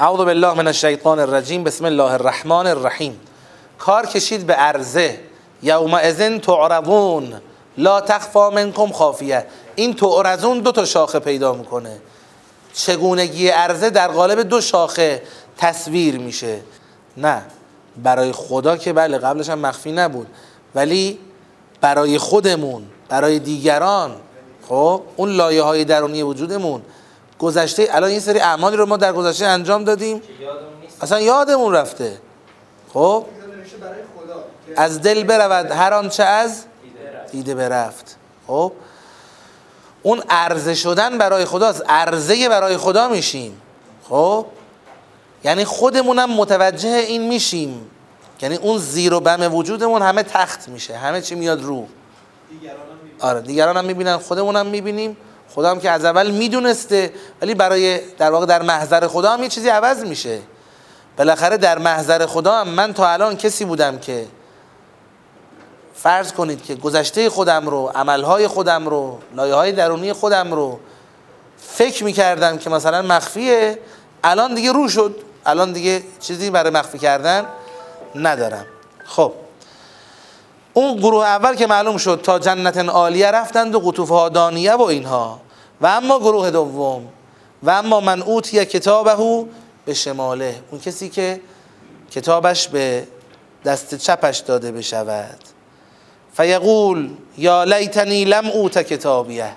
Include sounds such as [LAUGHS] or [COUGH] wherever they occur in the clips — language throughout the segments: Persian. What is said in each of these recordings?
اعوذ بالله من الشیطان الرجیم. بسم الله الرحمن الرحیم. کار کشید به عرضه. یوم ازن تعرضون. لا تخفا منکم خافیه. این تعرضون دو تا شاخه پیدا می‌کنه. چگونگی عرضه در قالب دو شاخه تصویر میشه. نه برای خدا که بله قبلش هم مخفی نبود. ولی برای خودمون برای دیگران. خب اون لایه های درونی وجودمون. گذشته الان این سری اعمالی رو ما در گذشته انجام دادیم. اصلا یادمون رفته. خب؟ از دل برود هر آنچه از دیده برفت. خب؟ اون عرضه شدن برای خداست. عرضه برای خدا میشیم. خب؟ یعنی خودمونم متوجه این میشیم. یعنی اون زیر و بم وجودمون همه تخت میشه. همه چی میاد رو. آره دیگران هم می‌بینن خودمون هم می‌بینیم. هم که از اول می‌دونسته ولی برای در واقع در محضر خدا هم یه چیزی عوض میشه. بالاخره در محضر خدا هم من تا الان کسی بودم که فرض کنید که گذشته خودم رو عملهای خودم رو لایه های درونی خودم رو فکر می‌کردم که مثلا مخفیه الان دیگه رو شد. الان دیگه چیزی برای مخفی کردن ندارم. خب. اون گروه اول که معلوم شد تا جنت عالیه رفتند و قطوفها دانیه و اینها. و اما گروه دوم. و اما من اوتی کتابه به شماله. اون کسی که کتابش به دست چپش داده بشود. فیقول یا لیتنی لم اوت کتابیه.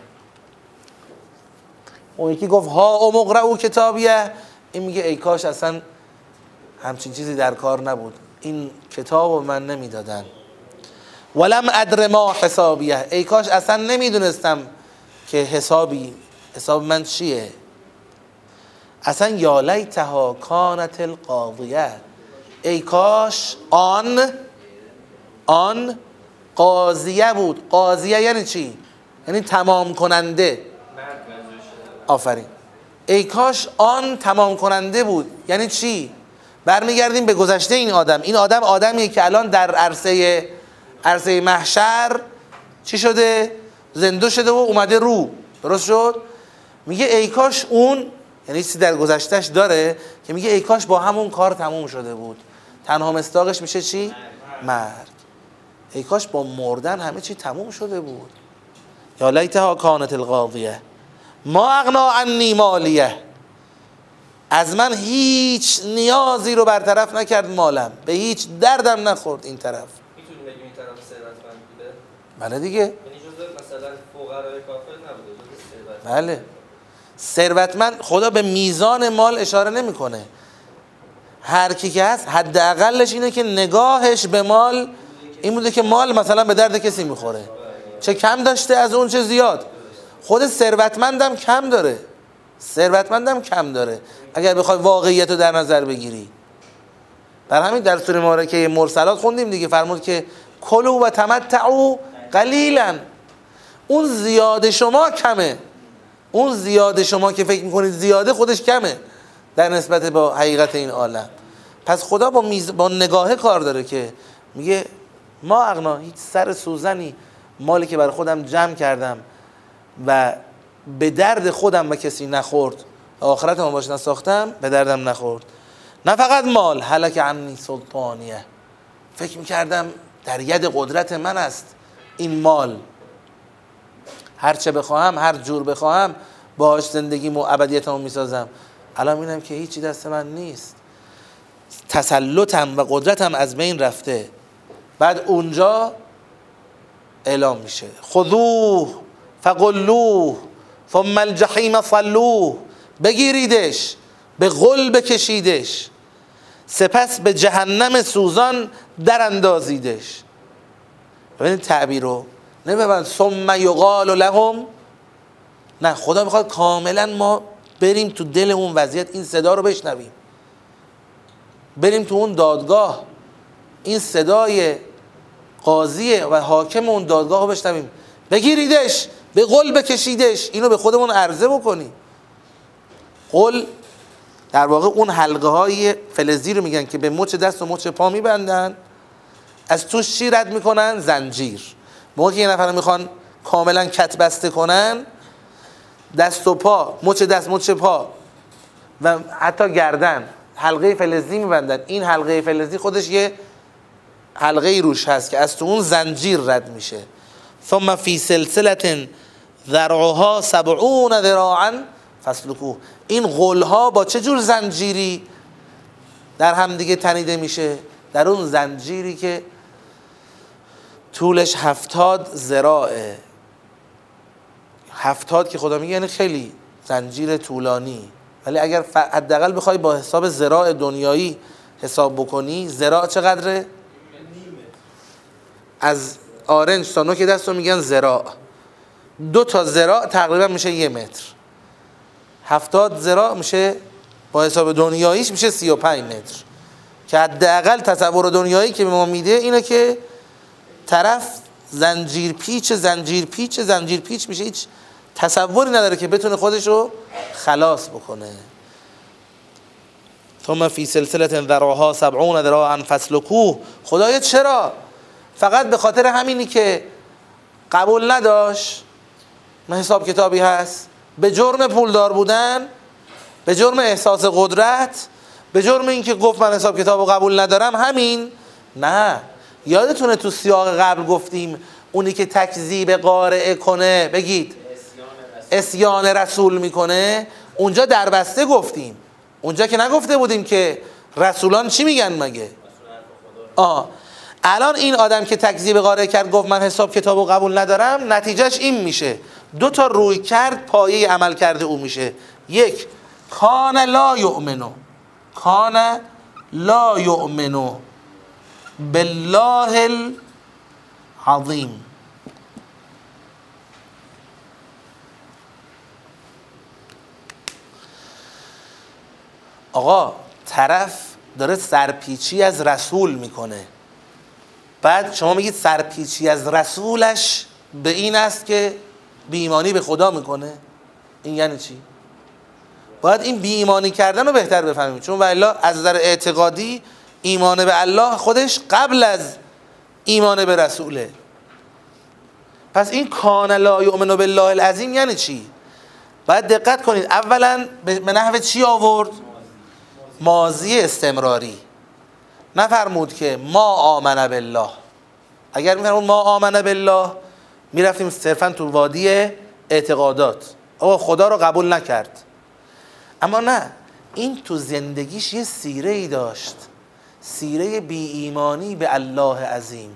اون یکی گفت ها او مقرعو کتابیه. این میگه ای کاش اصلا همچین چیزی در کار نبود. این کتاب من نمی‌دادن. ولم ادر ما حسابیه. ای کاش اصلا نمی‌دونستم که حسابی حساب من چیه؟ اصلا یا لیتها کانت القاضیه. ای کاش آن آن قاضیه بود. قاضیه یعنی چی؟ یعنی تمام کننده. آفرین. ای کاش آن تمام کننده بود. یعنی چی؟ برمیگردیم به گذشته این آدم. این آدم آدمیه که الان در عرصه عرصه محشر چی شده؟ زنده شده و اومده رو. درست شد؟ میگه ای کاش اون یعنی چیزی در گذشتهش داره که میگه ای کاش با همون کار تموم شده بود. تنها مستاقش میشه چی؟ مرگ. ای کاش با مردن همه چی تموم شده بود. یا لیتها کانت القاضیه. ما اغنا عنی مالیه. از من هیچ نیازی رو برطرف نکرد مالم. به هیچ دردم نخورد این طرف. می‌تونیم بگیم این طرف ثروتمند بوده؟ بله دیگه. مثلا کافر نبوده بله. ثروتمند خدا به میزان مال اشاره نمی‌کنه. هر کی که هست حداقلش اینه که نگاهش به مال این بوده که مال مثلا به درد کسی می‌خوره. چه کم داشته از اون چه زیاد. خود ثروتمندم کم داره. ثروتمندم کم داره. اگر بخوای واقعیت رو در نظر بگیری. بر همین در سوره مبارکه مرسلات خوندیم دیگه. فرمود که کلو و تمتعو قلیلا. اون زیاد شما کمه. اون زیاد شما که فکر می‌کنید زیاده خودش کمه. در نسبت با حقیقت این عالم. پس خدا با, میز... با نگاه کار داره که میگه ما اغنا هیچ سر سوزنی مالی که برای خودم جمع کردم و به درد خودم و کسی نخورد. آخرت ما باش نساختم به دردم نخورد. نه فقط مال حلک عنی سلطانیه. فکر می‌کردم در ید قدرت من است این مال. هر چه بخواهم هر جور بخواهم باهاش زندگیمو ابدیتمو می‌سازم. الان می‌بینم که هیچی دست من نیست. تسلطم و قدرتم از بین رفته. بعد اونجا اعلام میشه. خذوه فقلوه ثم الجحیم صلوه بگیریدش به غل بکشیدش. سپس به جهنم سوزان در اندازیدش. ببینید تعبیر رو. نه ثم یقال لهم. نه خدا می‌خواد کاملا ما بریم تو دل اون وضعیت این صدا رو بشنویم. بریم تو اون دادگاه. این صدای قاضیه و حاکم اون دادگاه رو بشنویم. بگیریدش به قل بکشیدش. اینو به خودمون عرضه بکنیم. قل در واقع اون حلقه های فلزی رو میگن که به مچ دست و مچ پا میبندن. از توش چی رد می‌کنن؟ زنجیر. موقعی که یه نفر می‌خوان کاملا کت بسته کنن دست و پا مچ دست مچ پا. و حتی گردن. حلقه فلزی میبندن. این حلقه فلزی خودش یه حلقه روش هست که از تو اون زنجیر رد میشه. ثم فی سلسلت ذرعها سبعون ذراعا فسلکوه این غلها با چه جور زنجیری در هم دیگه تنیده میشه؟ در اون زنجیری که طولش هفتاد زراعه. هفتاد که خدا میگه یعنی خیلی زنجیر طولانی. ولی اگر حداقل بخوای با حساب زراع دنیایی حساب بکنی زراع چقدره؟ از آرنج تا نوک دست رو میگن زراع. دو تا زراع تقریبا میشه یه متر. هفتاد زراع میشه با حساب دنیاییش میشه سی و پنج متر. که حداقل تصور دنیایی که به ما میده اینه که طرف زنجیر پیچ زنجیر پیچ زنجیر پیچ میشه. هیچ تصوری نداره که بتونه خودش رو خلاص بکنه. ثم فی سلسله ذراها سبعون ذراعا فسلکوه خدایا چرا؟ فقط به خاطر همینی که قبول نداشت من حساب کتابی هست به جرم پولدار بودن به جرم احساس قدرت به جرم اینکه گفت من حساب کتاب قبول ندارم همین. نه. یادتونه تو سیاق قبل گفتیم اونی که تکذیب قارعه کنه؟ بگید. اسیان رسول می‌کنه؟ اونجا دربسته گفتیم. اونجا که نگفته بودیم که رسولان چی میگن مگه؟ آه. الان این آدم که تکذیب قاره کرد گفت من حساب کتاب و قبول ندارم نتیجهش این میشه. دو تا روی کرد پایه عمل کرده او میشه. یک کان لا یؤمنو. کان لا یؤمنو. بالله العظیم. آقا طرف داره سرپیچی از رسول می‌کنه. بعد شما میگید سرپیچی از رسولش به این است که بیمانی به خدا می‌کنه. این یعنی چی؟ باید این بیمانی کردن رو بهتر بفهمیم. چون و از نظر اعتقادی ایمان به الله خودش قبل از ایمان به رسوله. پس این کان لا یؤمن بالله العظیم یعنی چی؟ باید دقت کنید. اولا به نحو چی آورد؟ ماضی استمراری. نفرمود که ما آمن بالله. اگر میفرمود ما آمن بالله می‌رفتیم صرفا تو وادی اعتقادات. آقا خدا رو قبول نکرد. اما نه این تو زندگیش یه سیره ای داشت. سیره بی ایمانی به الله عظیم.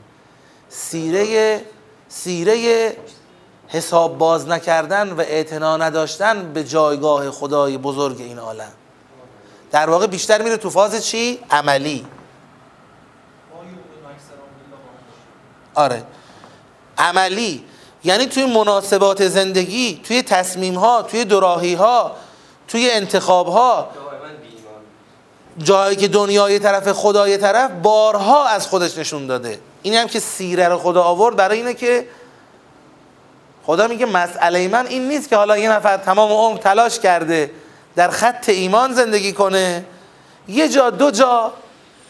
سیره سیره حساب باز نکردن و اعتنا نداشتن به جایگاه خدای بزرگ این عالم. در واقع بیشتر میره تو فاز چی؟ عملی. آره. عملی. یعنی توی مناسبات زندگی توی تصمیم ها توی دراهی ها توی انتخاب ها جایی که دنیای طرف خدای طرف بارها از خودش نشون داده. این هم که سیره رو خدا آورد برای اینه که خدا میگه مسئله من این نیست که حالا یه نفر تمام عمر تلاش کرده در خط ایمان زندگی کنه. یه جا دو جا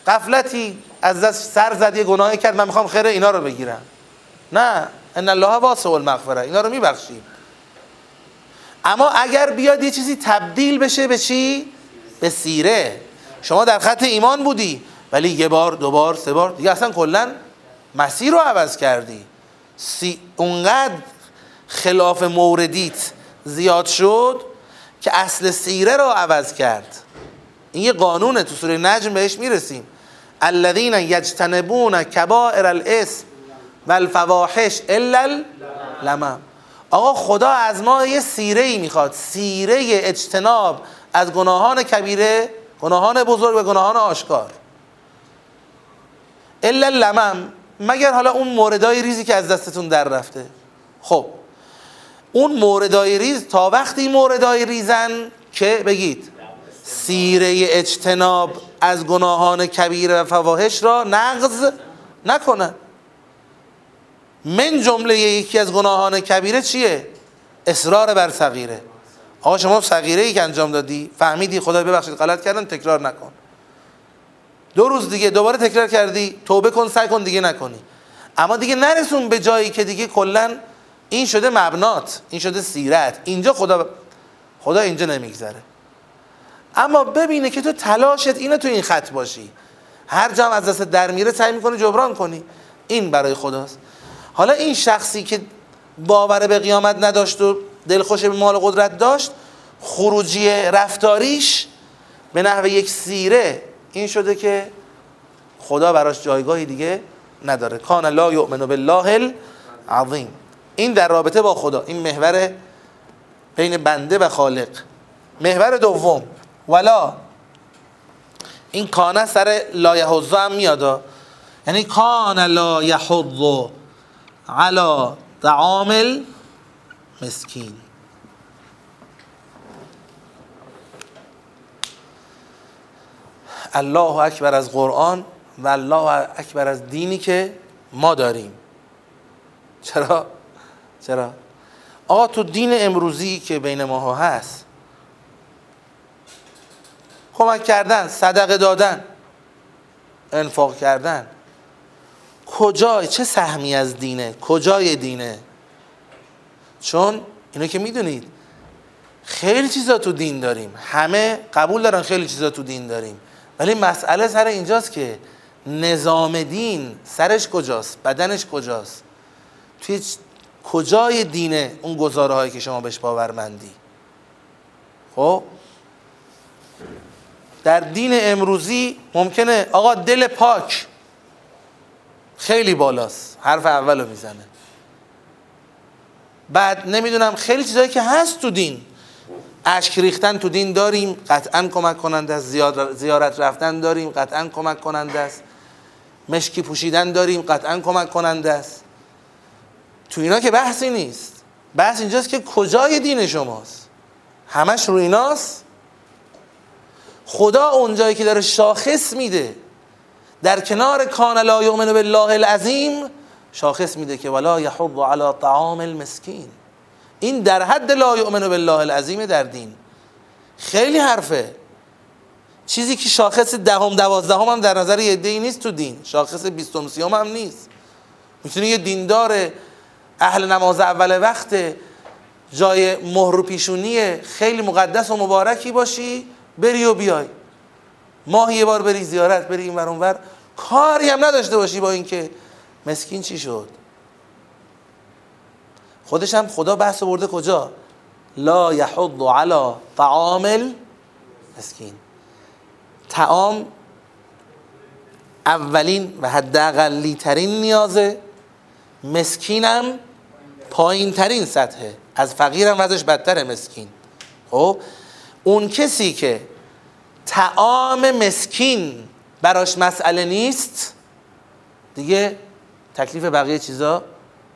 قفلتی از دست سر زد یه گناهی کرد من می‌خوام خیر اینا رو بگیرم. نه ان الله واسع المغفره. اینا رو میبخشیم. اما اگر بیاد یه چیزی تبدیل بشه به چی؟ به سیره. شما در خط ایمان بودی ولی یه بار دو بار سه بار دیگه اصلا کلا مسیر رو عوض کردی. سی... اونقدر خلاف موردیت زیاد شد که اصل سیره رو عوض کرد. این یه قانونه تو سوره نجم بهش می‌رسیم. الذين یجتنبون کبائر الاسم و الفواحش الا لمم آقا خدا از ما یه سیره ای می‌خواد سیره اجتناب از گناهان کبیره گناهان بزرگ و گناهان آشکار. الا لمم مگر حالا اون موردای ریزی که از دستتون در رفته. خب اون موردای ریز تا وقتی موردای ریزن که بگید سیره اجتناب از گناهان کبیر و فواهش را نقض نکنن من جمله یکی از گناهان کبیره چیه؟ اصرار بر صغیره. آقا شما صغیره ای که انجام دادی فهمیدی خدا ببخشید غلط کردن تکرار نکن. دو روز دیگه دوباره تکرار کردی توبه کن سعی کن دیگه نکنی. اما دیگه نرسون به جایی که دیگه کلا این شده مبنات این شده سیرت. اینجا خدا خدا اینجا نمیگذره. اما ببینه که تو تلاشت اینه تو این خط باشی. هر جا هم از دست در میره سعی می‌کنی جبران کنی. این برای خداست. حالا این شخصی که باور به قیامت نداشت و دلخوش به مال قدرت داشت خروجی رفتاریش به نحو یک سیره این شده که خدا براش جایگاهی دیگه نداره. کان لا یؤمن بالله العظیم. این در رابطه با خدا این محور بین بنده و خالق. محور دوم ولا. این کانه سر لا یحض هم میاد. یعنی کان لا یحض علی طعام مسکین الله اکبر از قرآن و الله اکبر از دینی که ما داریم چرا؟ چرا؟ آقا تو دین امروزی که بین ماها هست کمک کردن صدقه دادن انفاق کردن کجای چه سهمی از دینه کجای دینه چون اینو که می‌دونید خیلی چیزا تو دین داریم. همه قبول دارن خیلی چیزا تو دین داریم. ولی مسئله سر اینجاست که نظام دین سرش کجاست؟ بدنش کجاست؟ توی کجای دینه اون گزاره هایی که شما بهش باورمندی؟ خب؟ در دین امروزی ممکنه آقا دل پاک خیلی بالاست. حرف اول رو می‌زنه. بعد نمی‌دونم خیلی چیزایی که هست تو دین. اشک ریختن تو دین داریم قطعا کمک کننده است. زیارت رفتن داریم قطعا کمک کننده است. مشکی پوشیدن داریم قطعا کمک کننده است. تو اینا که بحثی نیست. بحث اینجاست که کجای دین شماست؟ همش رو ایناست. خدا اونجایی که داره شاخص میده. در کنار کان لا یؤمن بالله العظیم شاخص میده که ولا یحض علی طعام المسکین. این در حد لا یؤمن بالله العظیم در دین. خیلی حرفه. چیزی که شاخص دهم دوازدهم هم در نظر یه ای نیست تو دین. شاخص بیستم سیوم هم نیست. می‌تونی یه دیندار اهل نماز اول وقت جای مهر و پیشونی خیلی مقدس و مبارکی باشی بری و بیای. ماه یه بار بری زیارت بری این ور کاری هم نداشته باشی با اینکه مسکین چی شد؟ خودش هم خدا بحث برده کجا؟ لا یحض علی طعام مسکین تعام اولین و حداقلی ترین نیازه. مسکینم پایین ترین سطحه. از فقیرم وضعش بدتره مسکین. خب؟ اون کسی که تعام مسکین براش مسئله نیست دیگه تکلیف بقیه چیزا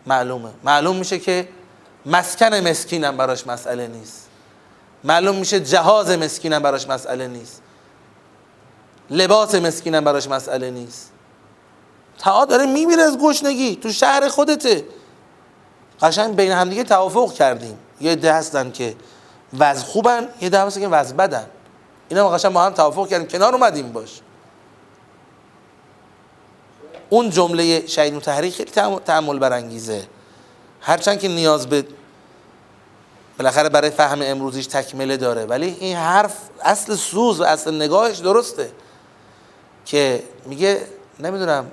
معلومه. معلوم میشه که مسکن مسکینم براش مسئله نیست. معلوم میشه جهاز مسکینم براش مسئله نیست. لباس مسکینم براش مسئله نیست. تا داره میمیره از گشنگی تو شهر خودته. قشنگ بین همدیگه توافق کردیم. یه ده هستن که وضع خوبن یه ده هستن که وضع بدن. اینا قشنگ با هم توافق کردیم. کنار اومدیم باش. اون جمله شهید متحری خیلی تعمل برانگیزه. هرچند که نیاز به بالاخره برای فهم امروزیش تکمله داره. ولی این حرف اصل سوز و اصل نگاهش درسته که میگه نمی‌دونم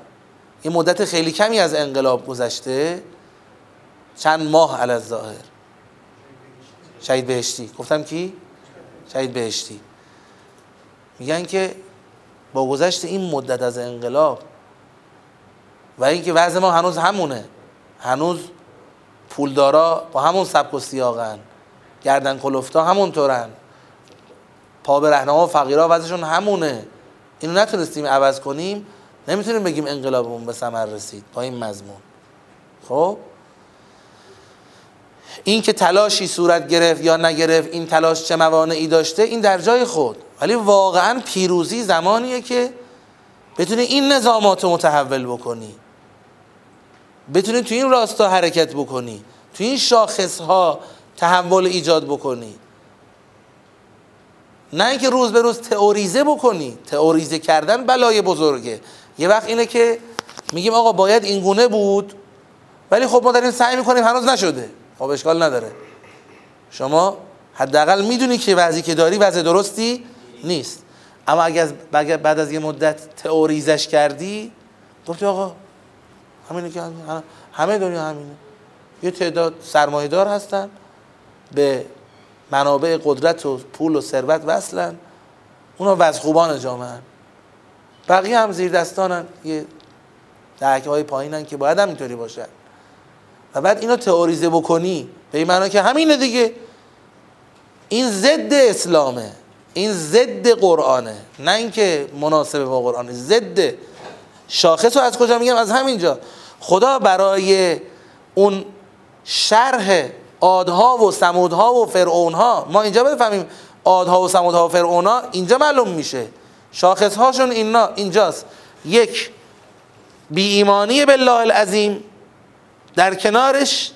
یه مدت خیلی کمی از انقلاب گذشته چند ماه علی ظاهر شهید بهشتی. گفتم کی؟ شهید بهشتی. میگن که با گذشت این مدت از انقلاب و اینکه وضع ما هنوز همونه. هنوز پولدارا با همون سبک و سیاقن. گردن کلفتا همونطورن. پا به رهنما و فقیرها وضعشون همونه. اینو نتونستیم عوض کنیم نمی‌تونیم بگیم انقلابمون به ثمر رسید با این مضمون. خب؟ این که تلاشی صورت گرفت یا نگرفت این تلاش چه موانعی داشته این در جای خود. ولی واقعا پیروزی زمانیه که بتونی این نظامات رو متحول بکنی. بتونی تو این راستا حرکت بکنی تو این شاخص ها تحول ایجاد بکنی. نه اینکه روز به روز تئوریزه بکنی تئوریزه کردن بلای بزرگه. یه وقت اینه که میگیم آقا باید این گونه بود ولی خب ما داریم سعی می‌کنیم هنوز نشده. خب اشکال نداره. شما حداقل می‌دونی که وضعی که داری وضع درستی نیست. اما اگر بعد از یه مدت تئوریزش کردی گفتی آقا همینه که همه دنیا همینه. یه تعداد سرمایه‌دار هستن به منابع قدرت و پول و ثروت وصلن. اونا وزخوبان جامعه بقیه هم زیر دستانن یه دهکه های پایینن که باید هم اینطوری باشن. و بعد اینو تئوریزه بکنی به این معنا که همینه دیگه. این ضد اسلامه. این ضد قرآنه. نه اینکه مناسبه با قرآنه ضد. شاخص رو از کجا میگم؟ از همینجا. خدا برای اون شرح آدها و سمودها و فرعونها ما اینجا بفهمیم آدها و سمودها و فرعونها اینجا معلوم میشه. شاخص هاشون اینا اینجاست. یک بی ایمانی بالله العظیم در کنارش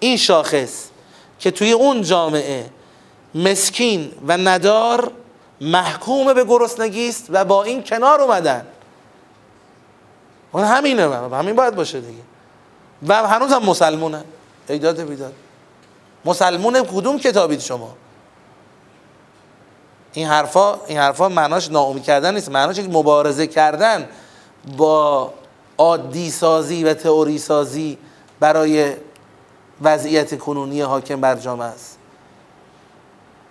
این شاخص که توی اون جامعه مسکین و ندار محکوم به گرسنگی است و با این کنار اومدن. اون همینه همین باید باشه دیگه. و هنوز هم مسلمونه. ایداد بیداد. مسلمون کدوم کتابید شما؟ این حرفا این حرفا معناش ناامی کردن نیست. معناش مبارزه کردن با عادی سازی و تئوری سازی برای وضعیت کنونی حاکم بر جامعه است.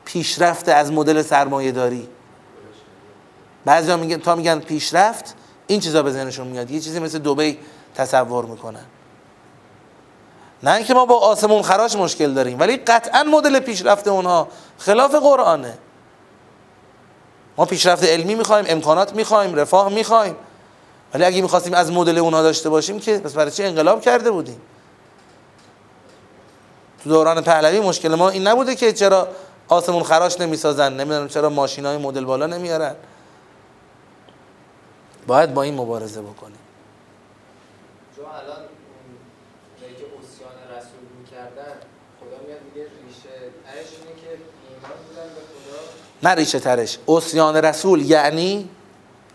پیشرفت از مدل سرمایه داری بعضی میگن تا میگن پیشرفت این چیزا به ذهنشون میاد. یه چیزی مثل دبی تصور می‌کنن. نه اینکه ما با آسمون خراش مشکل داریم ولی قطعا مدل پیشرفت اونها خلاف قرآنه. ما پیشرفت علمی می‌خوایم امکانات می‌خوایم رفاه می‌خوایم. ولی اگه می‌خواستیم از مدل اونها داشته باشیم که پس برای چی انقلاب کرده بودیم؟ تو دوران پهلوی مشکل ما این نبوده که چرا آسمون خراش نمی‌سازن نمی‌دونم چرا ماشین های مدل بالا نمیارن. باید با این مبارزه بکنیم. چون الان که اسیان رسول می‌کردن خدا میاد میگه ریشه ترش اینه که ایمان بودن به خدا. نه ریشه ترش. اسیان رسول یعنی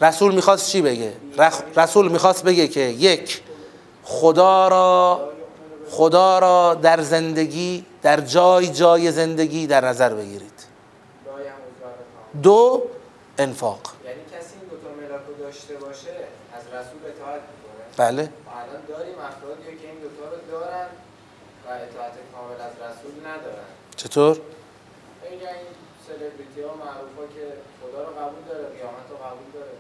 رسول می‌خواست چی بگه؟ رسول می‌خواست بگه که یک خدا را خدا را در زندگی در جای جای زندگی در نظر بگیرید. دو انفاق یعنی کسی این دو تا ملاک رو داشته باشه از رسول اطاعت می‌کنه. بله. الان داریم افرادی که این دو تا رو دارن و اطاعت کامل از رسول ندارن. چطور؟ این سلبریتی ها معروف ها که خدا رو قبول داره قیامت رو قبول داره.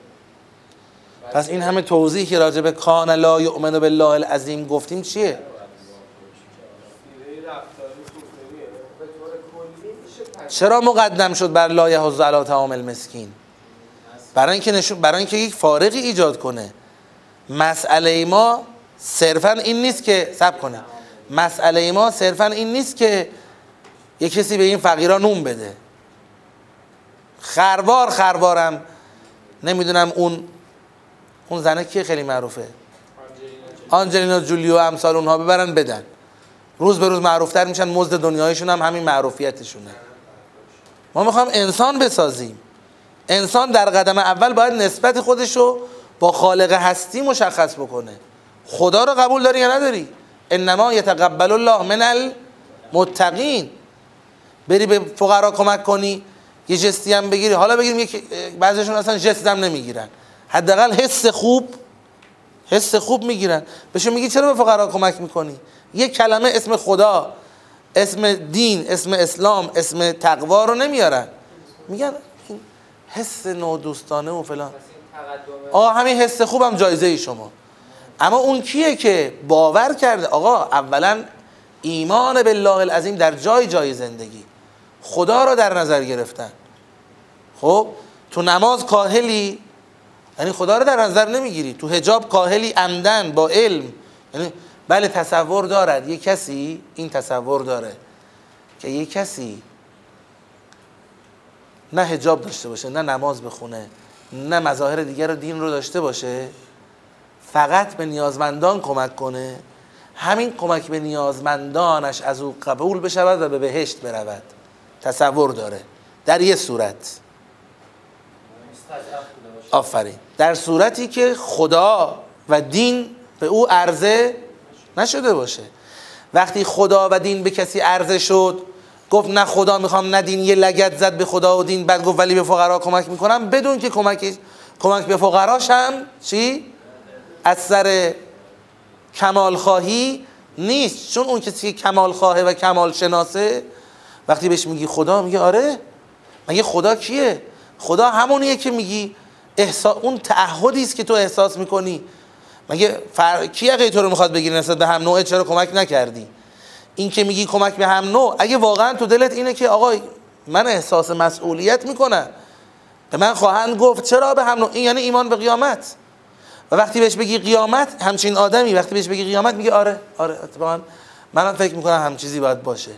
پس این همه توضیح که راجع به کان لا یؤمن بالله العظیم گفتیم چیه؟ چرا مقدم شد بر لا یحض علی طعام المسکین؟ برای اینکه نشون برای اینکه یک فارقی ایجاد کنه. مسئله ما صرفا این نیست که سب کنه. مسئله ما صرفا این نیست که یه کسی به این فقیرا نون بده. خروار خروارم. نمی‌دونم اون اون زنه که خیلی معروفه. آنجلینا جولیو امثال اونها ببرن بدن. روز به روز معروفتر میشن مزد دنیایشون هم همین معروفیتشونه. ما می‌خوام انسان بسازیم. انسان در قدم اول باید نسبت خودش رو با خالق هستی مشخص بکنه. خدا رو قبول داری یا نداری؟ انما یتقبل الله من المتقین. بری به فقرا کمک کنی یه جستی هم بگیری. حالا بگیریم یک بعضیشون اصلا جست هم نمی‌گیرن. حداقل حس خوب حس خوب می‌گیرن. بهشون میگی چرا به فقرا کمک می‌کنی؟ یه کلمه اسم خدا اسم دین اسم اسلام اسم تقوا رو نمیارن. میگن حس نودوستانه و فلان. آقا همین حس خوبم جایزه ای شما. اما اون کیه که باور کرده؟ آقا اولا ایمان بالله العظیم در جای جای زندگی. خدا رو در نظر گرفتن. خب تو نماز کاهلی؟ یعنی خدا رو در نظر نمی‌گیری. تو هجاب کاهلی عمدن با علم. یعنی بله تصور دارد. یه کسی این تصور داره که یه کسی نه هجاب داشته باشه نه نماز بخونه نه مظاهر دیگر دین رو داشته باشه فقط به نیازمندان کمک کنه. همین کمک به نیازمندانش از او قبول بشود و به بهشت برود. تصور داره. در یه صورت. آفرین. در صورتی که خدا و دین به او عرضه نشده باشه. وقتی خدا و دین به کسی عرضه شد گفت نه خدا می‌خوام نه دین. یه لگت زد به خدا و دین. بعد گفت ولی به فقرا کمک می‌کنم. بدون که کمک کمک به فقراش هم چی؟ از سر کمال خواهی نیست. چون اون کسی که کمال خواهه و کمال شناسه وقتی بهش میگی خدا میگه آره مگه خدا کیه؟ خدا همونیه که میگی احسا... اون تعهدی است که تو احساس می‌کنی. مگه فر... کی اگه تو رو می‌خواد بگیری نسبت به هم؟ نوع چرا کمک نکردی؟ این که میگی کمک به هم نوع اگه واقعا تو دلت اینه که آقا من احساس مسئولیت می‌کنم. به من خواهند گفت چرا به هم نوع؟ این یعنی ایمان به قیامت. و وقتی بهش بگی قیامت همچین آدمی وقتی بهش بگی قیامت میگه آره آره اتفاقا منم فکر می‌کنم هم چیزی باید باشه.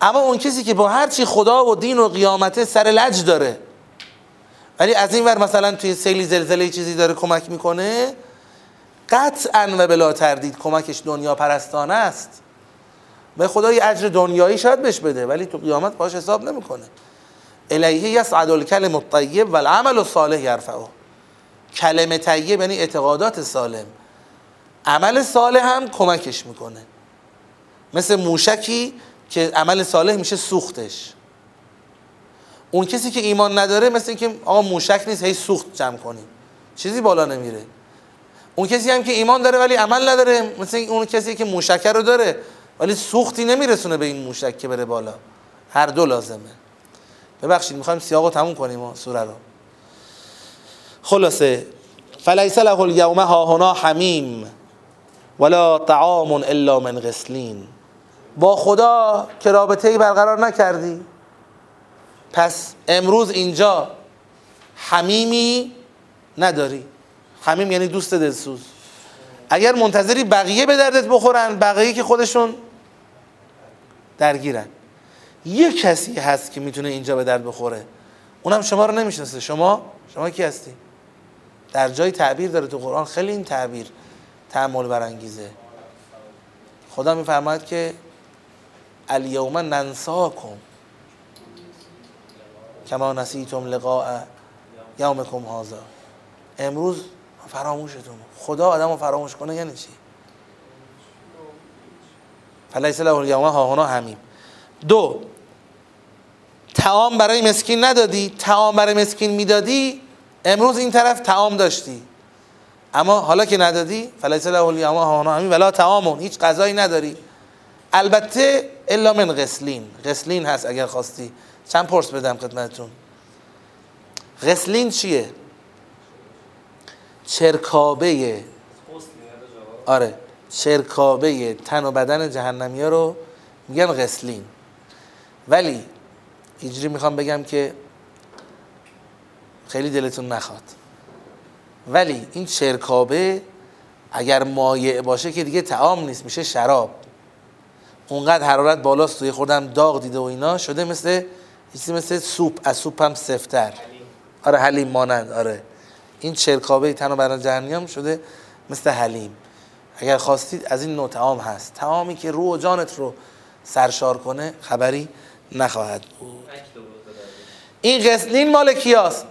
اما اون کسی که با هر چی خدا و دین و قیامته سر لج داره ولی از این ور مثلا توی سیلی زلزله چیزی داره کمک می‌کنه قطعا و بلا تردید کمکش دنیا پرستانه است. به خدا یه اجر دنیایی شاید بهش بده ولی تو قیامت باش حساب نمی‌کنه. الیه یسعد الکلم الطیب والعمل الصالح یرفعه. کلمه طیب یعنی اعتقادات سالم. عمل صالح هم کمکش می‌کنه. مثل موشکی که عمل صالح میشه سوختش. اون کسی که ایمان نداره مثل اینکه آقا موشک نیست هی سوخت جمع کنیم چیزی بالا نمیره. اون کسی هم که ایمان داره ولی عمل نداره مثل اون کسی که موشک رو داره. ولی سوختی نمیرسونه به این موشک که بره بالا. هر دو لازمه. ببخشید می‌خوایم سیاق رو تموم کنیم و سوره رو. خلاصه فلیس له اليوم هاهنا حمیم ولا طعام الا من غسلین. با خدا که رابطه برقرار نکردی. پس امروز اینجا حمیمی نداری. حمیم یعنی دوست دلسوز. اگر منتظری بقیه به دردت بخورن بقیه که خودشون درگیرن. یه کسی هست که می‌تونه اینجا به درد بخوره. اونم شما رو نمی‌شناسه. شما؟ شما کی هستی؟ در جای تعبیر داره تو قرآن. خیلی این تعبیر تعمل برانگیزه. خدا میفرماید که الیوم ننساکم. کما نسیتم لقاء یومکم هذا. امروز فراموشتون. خدا آدم رو فراموش کنه یعنی چی؟ فلیس له الیوم هاهنا همیم دو تعام برای مسکین ندادی؟ تعام برای مسکین می‌دادی؟ امروز این طرف تعام داشتی. اما حالا که ندادی فلیس له الیوم هاهنا همیم ولا تعامون هیچ غذایی نداری. البته الا من غسلین. غسلین هست اگر خواستی. چند پرس بدم خدمتتون. غسلین چیه؟ چرکابه. آره. چرکابه تن و بدن جهنمی ها رو میگن غسلین. ولی اینجوری می‌خوام بگم که خیلی دلتون نخواد. ولی این چرکابه اگر مایع باشه که دیگه تعام نیست میشه شراب. اونقدر حرارت بالاست توی خوردم داغ دیده و اینا شده مثل چیزی مثل سوپ از سوپ هم سفتر. آره حلیم مانند آره. این چرکابه تن و بدن جهنم شده مثل حلیم. اگر خواستید از این نوع تعام هست. تعامی که روح جانت رو سرشار کنه خبری نخواهد بود. این غسلین مال کیاست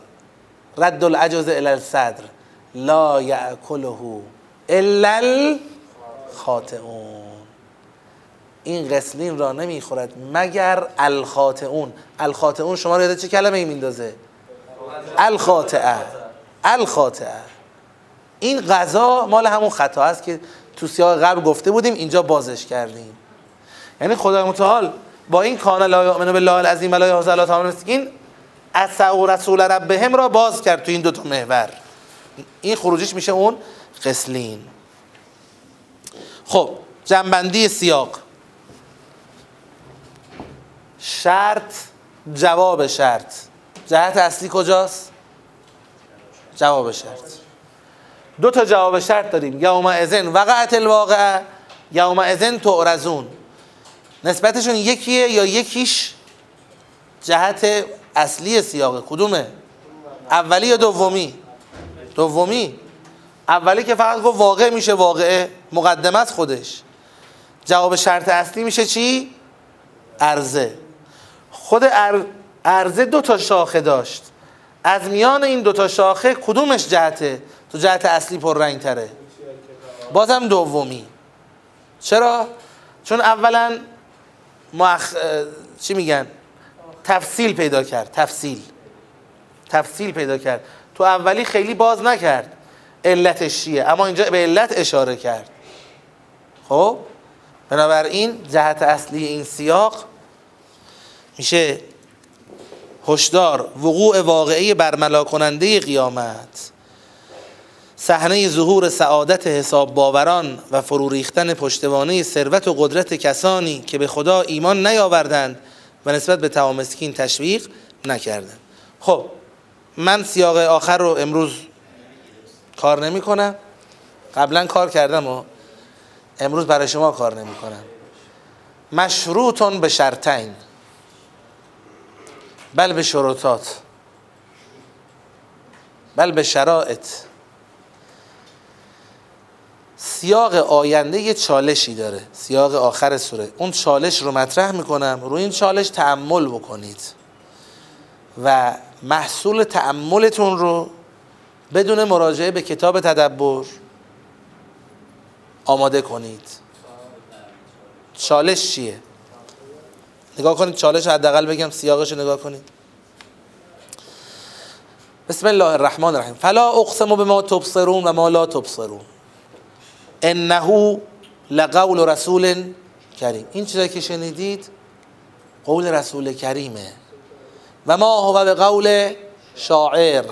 رد العجز الى الصدر. لا یاکله الا الخاطئون. این غسلین را نمی‌خورد مگر الخاطئون. الخاطئون شما رو یاد چه کلمه ای میندازه؟ الخاطئه. الخاطئه. این غذا مال همون خطا است که تو سیاق قبل گفته بودیم اینجا بازش کردیم. یعنی خدای متعال با این کان لا یؤمن بالله العظیم ولا یحز الله تعالی این اسع رسول ربهم را باز کرد تو این دو تا محور. این خروجش میشه اون قسلین. خب جنبندی سیاق. شرط جواب شرط. جهت اصلی کجاست؟ جواب شرط. دو تا جواب شرط داریم. یوم ازن وقعت الواقع یوم ازن تعرضون. نسبتشون یکیه یا یکیش جهت اصلی سیاقه؟ کدومه؟ اولی یا دومی؟ دومی. اولی که فقط گفت واقع میشه واقعه مقدمه از خودش. جواب شرط اصلی میشه چی؟ ارزه خود ارزه دو تا شاخه داشت. از میان این دو تا شاخه کدومش جهته تو جهت اصلی رنگ تره بازم دومی. چرا؟ چون اولا مؤخ... چی میگن؟ تفصیل پیدا کرد. تفصیل. تفصیل پیدا کرد. تو اولی خیلی باز نکرد. علتش چیه؟ اما اینجا به علت اشاره کرد. خب؟ بنابراین جهت اصلی این سیاق میشه هشدار وقوع واقعی برملا کننده قیامت. صحنه ظهور سعادت حساب باوران و فرو ریختن پشتوانه ثروت و قدرت کسانی که به خدا ایمان نیاوردند و نسبت به توامسکین تشویق نکردند. خب من سیاق آخر رو امروز کار نمی کنم قبلا کار کردم و امروز برای شما کار نمی کنم مشروطون به شرطین. بل به شروطات. بل به شرایط. سیاق آینده یه چالشی داره. سیاق آخر سوره. اون چالش رو مطرح می‌کنم. روی این چالش تعمل بکنید. و محصول تعملتون رو بدون مراجعه به کتاب تدبر آماده کنید. چالش چیه؟ نگاه کنید چالش حداقل بگم سیاقش رو نگاه کنید. بسم الله الرحمن الرحیم. فلا اقسم بما تبصرون و ما لا تبصرون. انه لقول رسول کریم. این چیزایی که شنیدید قول رسول کریمه. و ما هو به قول شاعر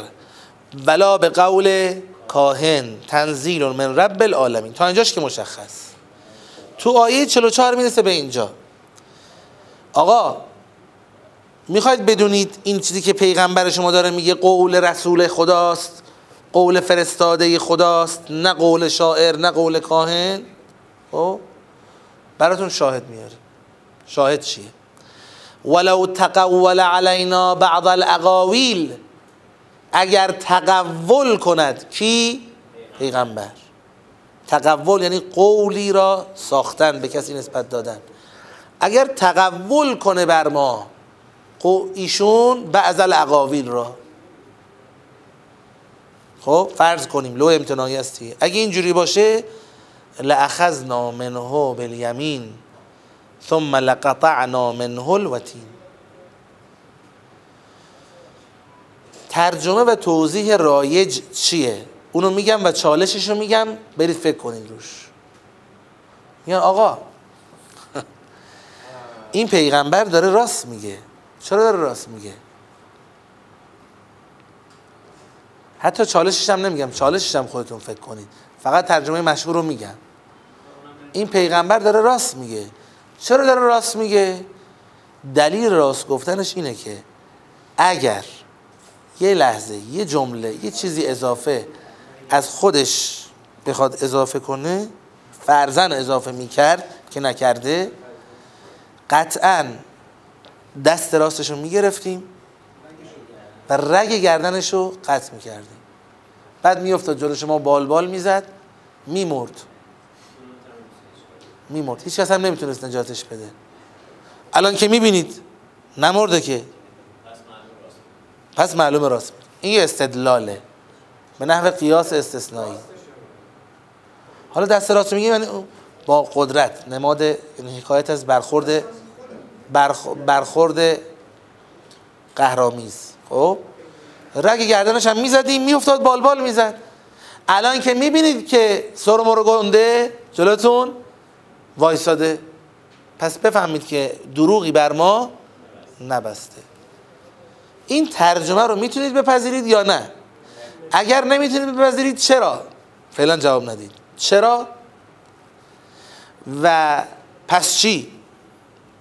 ولا به قول کاهن تنزیل من رب العالمین. تا اینجاش که مشخص. تو آیه 44 می‌رسه به اینجا. آقا می‌خواید بدونید این چیزی که پیغمبر شما داره میگه قول رسول خداست؟ قول فرستاده خداست نه قول شاعر نه قول کاهن. خب؟ براتون شاهد میاره شاهد چیه؟ ولو تقول علینا بعض الاقاویل. اگر تقول کند کی؟ پیغمبر. تقول یعنی قولی را ساختن به کسی نسبت دادن. اگر تقول کنه بر ما ایشون بعض الاقاویل را خب فرض کنیم لو امتناعی هستی. اگه اینجوری باشه لاخذنا منه بالیمین ثم لقطعنا منه الوتین. ترجمه و توضیح رایج چیه؟ اونو میگم و چالششو میگم برید فکر کنید روش. میگن آقا [LAUGHS] این پیغمبر داره راست میگه. چرا داره راست میگه؟ حتی چالشش هم نمیگم. چالشش هم خودتون فکر کنید. فقط ترجمه مشهور رو میگم. این پیغمبر داره راست میگه. چرا داره راست میگه؟ دلیل راست گفتنش اینه که اگر یه لحظه یه جمله یه چیزی اضافه از خودش بخواد اضافه کنه فرزن اضافه می‌کرد که نکرده قطعا دست راستش رو می‌گرفتیم. و رگ گردنش رو قطع می‌کردیم بعد میافتاد جلو شما بال بال می‌زد میمرد. میمرد. هیچ کس هم نمی‌تونست نجاتش بده. الان که می‌بینید نمرده که. پس معلوم راست. این یه استدلاله. به نحو قیاس استثنایی. حالا دست راست میگه یعنی با قدرت. نماد یعنی حکایت از برخورد برخورد قهرامیز. خب؟ رگ گردنش هم می‌زدیم میافتاد بال بال می‌زد. الان که می‌بینید که سر مرو گنده جلوتون وایساده. پس بفهمید که دروغی بر ما نبسته. این ترجمه رو می‌تونید بپذیرید یا نه؟ اگر نمی‌تونید بپذیرید چرا؟ فعلا جواب ندید. چرا؟ و پس چی؟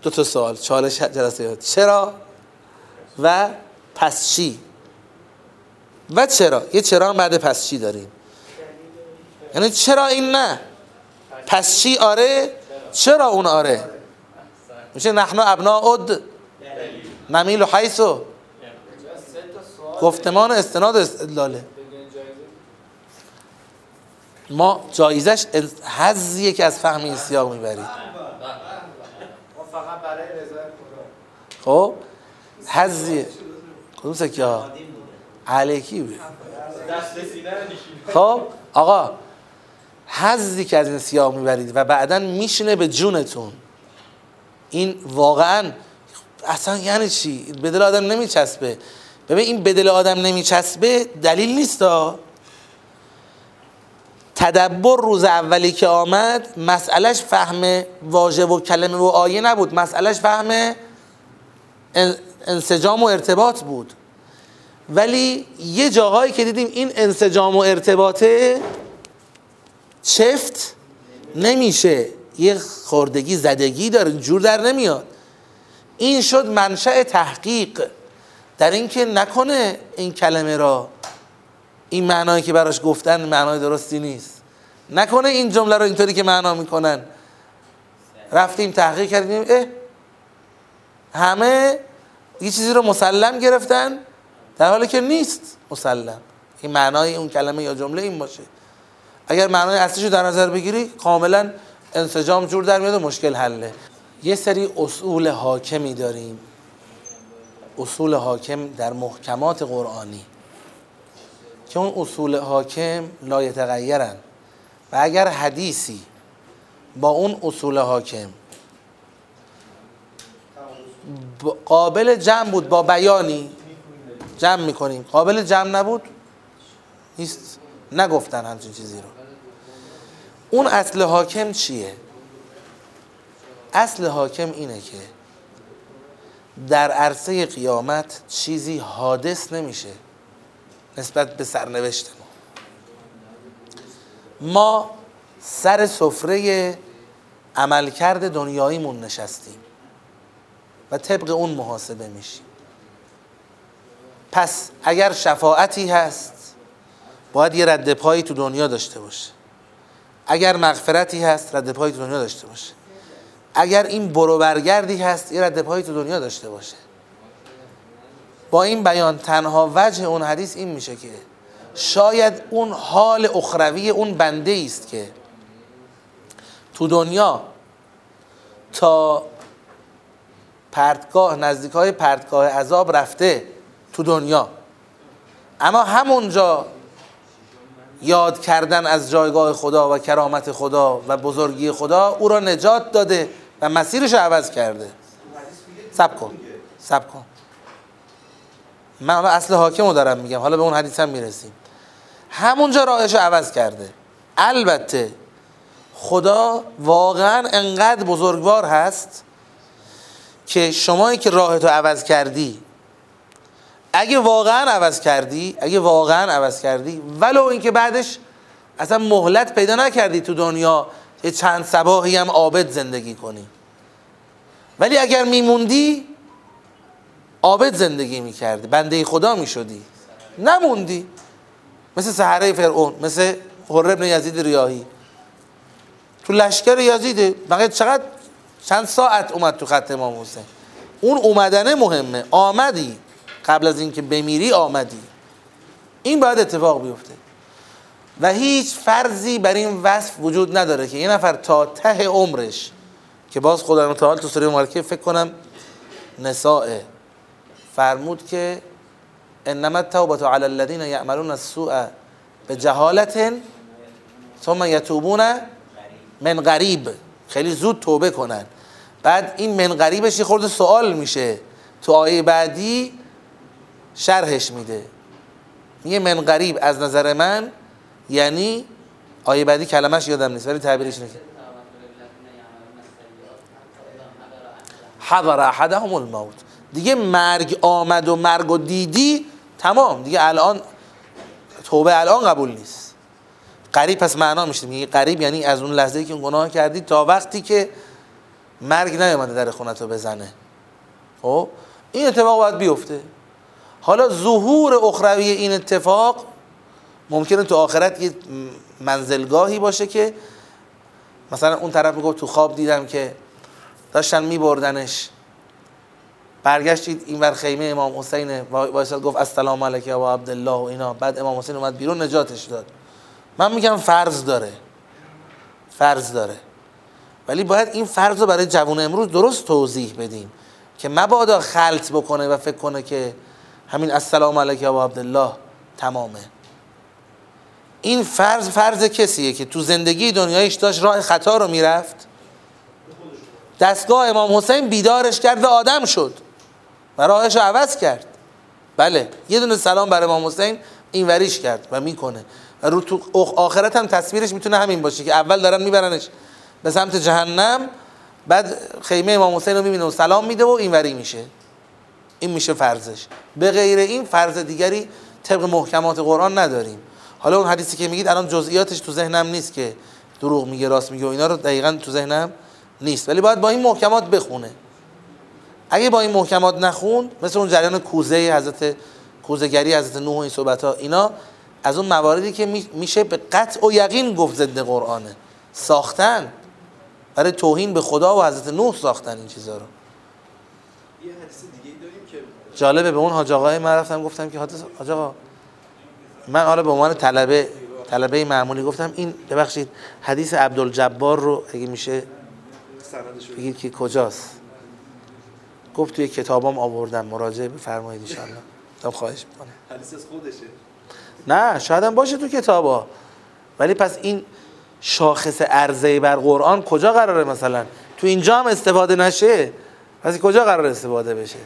دو تا سوال. چالش جلسه چرا؟ و پس چی و چرا؟ یه چرا هم بعد پس چی داریم. یعنی چرا این نه؟ پس چی آره؟ چرا اون آره؟ میشه نحنو ابنا اد نمیل و حیثو گفتمان استناد استدلاله ما جایزش حزیه که از فهم این سیاق می‌برید خب؟ حزیه کدوم سکه ها. علیکی بود خب آقا حزی که از این سیاه می‌برید و بعدا میشینه به جونتون. این واقعا اصلا یعنی چی؟ به دل آدم نمیچسبه. ببین این به دل آدم نمیچسبه دلیل نیست تدبر روز اولی که آمد مسئلهش فهم واژه و کلمه و آیه نبود. مسئلهش فهم انسجام و ارتباط بود. ولی یه جاهایی که دیدیم این انسجام و ارتباطه چفت نمیشه. یه خوردگی زدگی داره جور در نمیاد. این شد منشأ تحقیق. در اینکه نکنه این کلمه را این معنایی که براش گفتن معنای درستی نیست. نکنه این جمله رو اینطوری که معنا می‌کنن. رفتیم تحقیق کردیم اه همه یه چیزی رو مسلم گرفتن؟ در حالی که نیست مسلم. این معنای اون کلمه یا جمله این باشه. اگر معنای اصلیشو در نظر بگیری کاملا انسجام جور در میاد و مشکل حله. یه سری اصول حاکمی داریم. اصول حاکم در محکمات قرآنی. که اون اصول حاکم لا یتغیرن. و اگر حدیثی با اون اصول حاکم قابل جمع بود با بیانی. جمع می‌کنیم. قابل جمع نبود. نیست نگفتن همچین چیزی رو. اون اصل حاکم چیه؟ اصل حاکم اینه که در عرصه قیامت چیزی حادث نمیشه نسبت به سرنوشت ما. ما سر سفره عملکرد دنیاییمون نشستیم. و طبق اون محاسبه میشیم پس اگر شفاعتی هست باید یه رد پایی تو دنیا داشته باشه. اگر مغفرتی هست رد پایی تو دنیا داشته باشه. اگر این برو برگردی هست یه رد پایی تو دنیا داشته باشه. با این بیان تنها وجه اون حدیث این میشه که شاید اون حال اخروی اون بنده است که تو دنیا تا پرتگاه نزدیک های پرتگاه عذاب رفته تو دنیا. اما همونجا یاد کردن از جایگاه خدا و کرامت خدا و بزرگی خدا او را نجات داده و مسیرش عوض کرده. سب کن. سب کن. من حالا اصل حاکم رو دارم میگم. حالا به اون حدیث هم می‌رسیم. همونجا راهش عوض کرده. البته خدا واقعا انقدر بزرگوار هست که شمایی که راهتو عوض کردی اگه واقعا عوض کردی اگه واقعا عوض کردی ولو اینکه بعدش اصلا مهلت پیدا نکردی تو دنیا یه چند سباهی هم عابد زندگی کنی. ولی اگر میموندی عابد زندگی می‌کردی بنده خدا می‌شدی. نموندی. مثل سحره فرعون مثل حر ابن یزید ریاهی. تو لشکر یزیده. بقیه چقدر چند ساعت اومد تو خط امام حسین؟ اون اومدنه مهمه. آمدی. قبل از اینکه بمیری آمدی. این باید اتفاق بیفته. و هیچ فرضی بر این وصف وجود نداره که یه نفر تا ته عمرش که باز خدا متعال تو سوره مبارکه فکر کنم نساء فرمود که انما التوبه علی الذين يعملون السوء بجهالت ثم يتوبون من غریب. خیلی زود توبه کنن. بعد این من غریبش یه خورده سوال میشه. تو آیه بعدی شرحش میده. میگه من غریب از نظر من یعنی آیه بعدی کلمش یادم نیست ولی تعبیرش اینه حضر احدهم الموت. دیگه مرگ آمد و مرگ و دیدی تمام. دیگه الان توبه الان قبول نیست. قریب پس معنا میشه. میگه قریب یعنی از اون لحظه که گناه کردی تا وقتی که مرگ نیومده در خونت رو بزنه. خب؟ این اتفاق باید بیفته. حالا ظهور اخروی این اتفاق ممکنه تو آخرت یه منزلگاهی باشه که مثلا اون طرف می‌گفت تو خواب دیدم که داشتن میبردنش. برگشتید این ور خیمه امام حسین وایساد گفت السلام علیک و عبدالله و اینا. بعد امام حسین اومد بیرون نجاتش داد. من میگم فرض داره. فرض داره. ولی باید این فرض رو برای جوان امروز درست توضیح بدیم که مبادا خلط بکنه و فکر کنه که همین السلام علیک و عبدالله تمامه. این فرض فرض کسیه که تو زندگی دنیایش داشت راه خطا رو می‌رفت. دستگاه امام حسین بیدارش کرد و آدم شد و راهش رو عوض کرد. بله یه دونه سلام بر امام حسین این وریش کرد و می‌کنه. و رو تو آخرت هم تصویرش می‌تونه همین باشه که اول دارن میبرنش به سمت جهنم بعد خیمه امام حسین رو می‌بینه و سلام میده و این وری میشه. این میشه فرضش. به غیر این فرض دیگری طبق محکمات قرآن نداریم. حالا اون حدیثی که میگید الان جزئیاتش تو ذهنم نیست که دروغ میگه راست میگه و اینا رو دقیقا تو ذهنم نیست. ولی باید با این محکمات بخونه. اگه با این محکمات نخوند مثل اون جریان کوزه حضرت کوزگری حضرت نوح این صحبت ها اینا از اون مواردی که میشه به قطع و یقین گفت ضد قرآنه. ساختن. برای توهین به خدا و حضرت نوح ساختن این چیزا رو. یه حدیث دیگه داریم که جالبه به اون حاج آقای من رفتم گفتم که حاج آقا من حالا به عنوان طلبه طلبه معمولی گفتم این ببخشید حدیث عبدالجبار رو اگه میشه بگید که کجاست؟ گفت توی کتابام آوردم مراجعه بفرمایید ان شاء الله خواهش می‌کنه حدیث از خودشه. نه شاید هم باشه تو کتابا. ولی پس این شاخص عرضه بر قرآن کجا قراره مثلا؟ تو اینجا هم استفاده نشه؟ پس کجا قرار استفاده بشه؟